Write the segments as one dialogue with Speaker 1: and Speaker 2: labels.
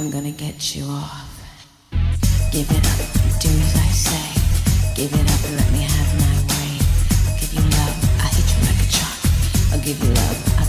Speaker 1: I'm gonna get you off. Give it up, do as I say. Give it up and let me have my way. I'll give you love, I hit you like a truck. I'll give you love.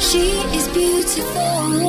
Speaker 1: She
Speaker 2: is beautiful.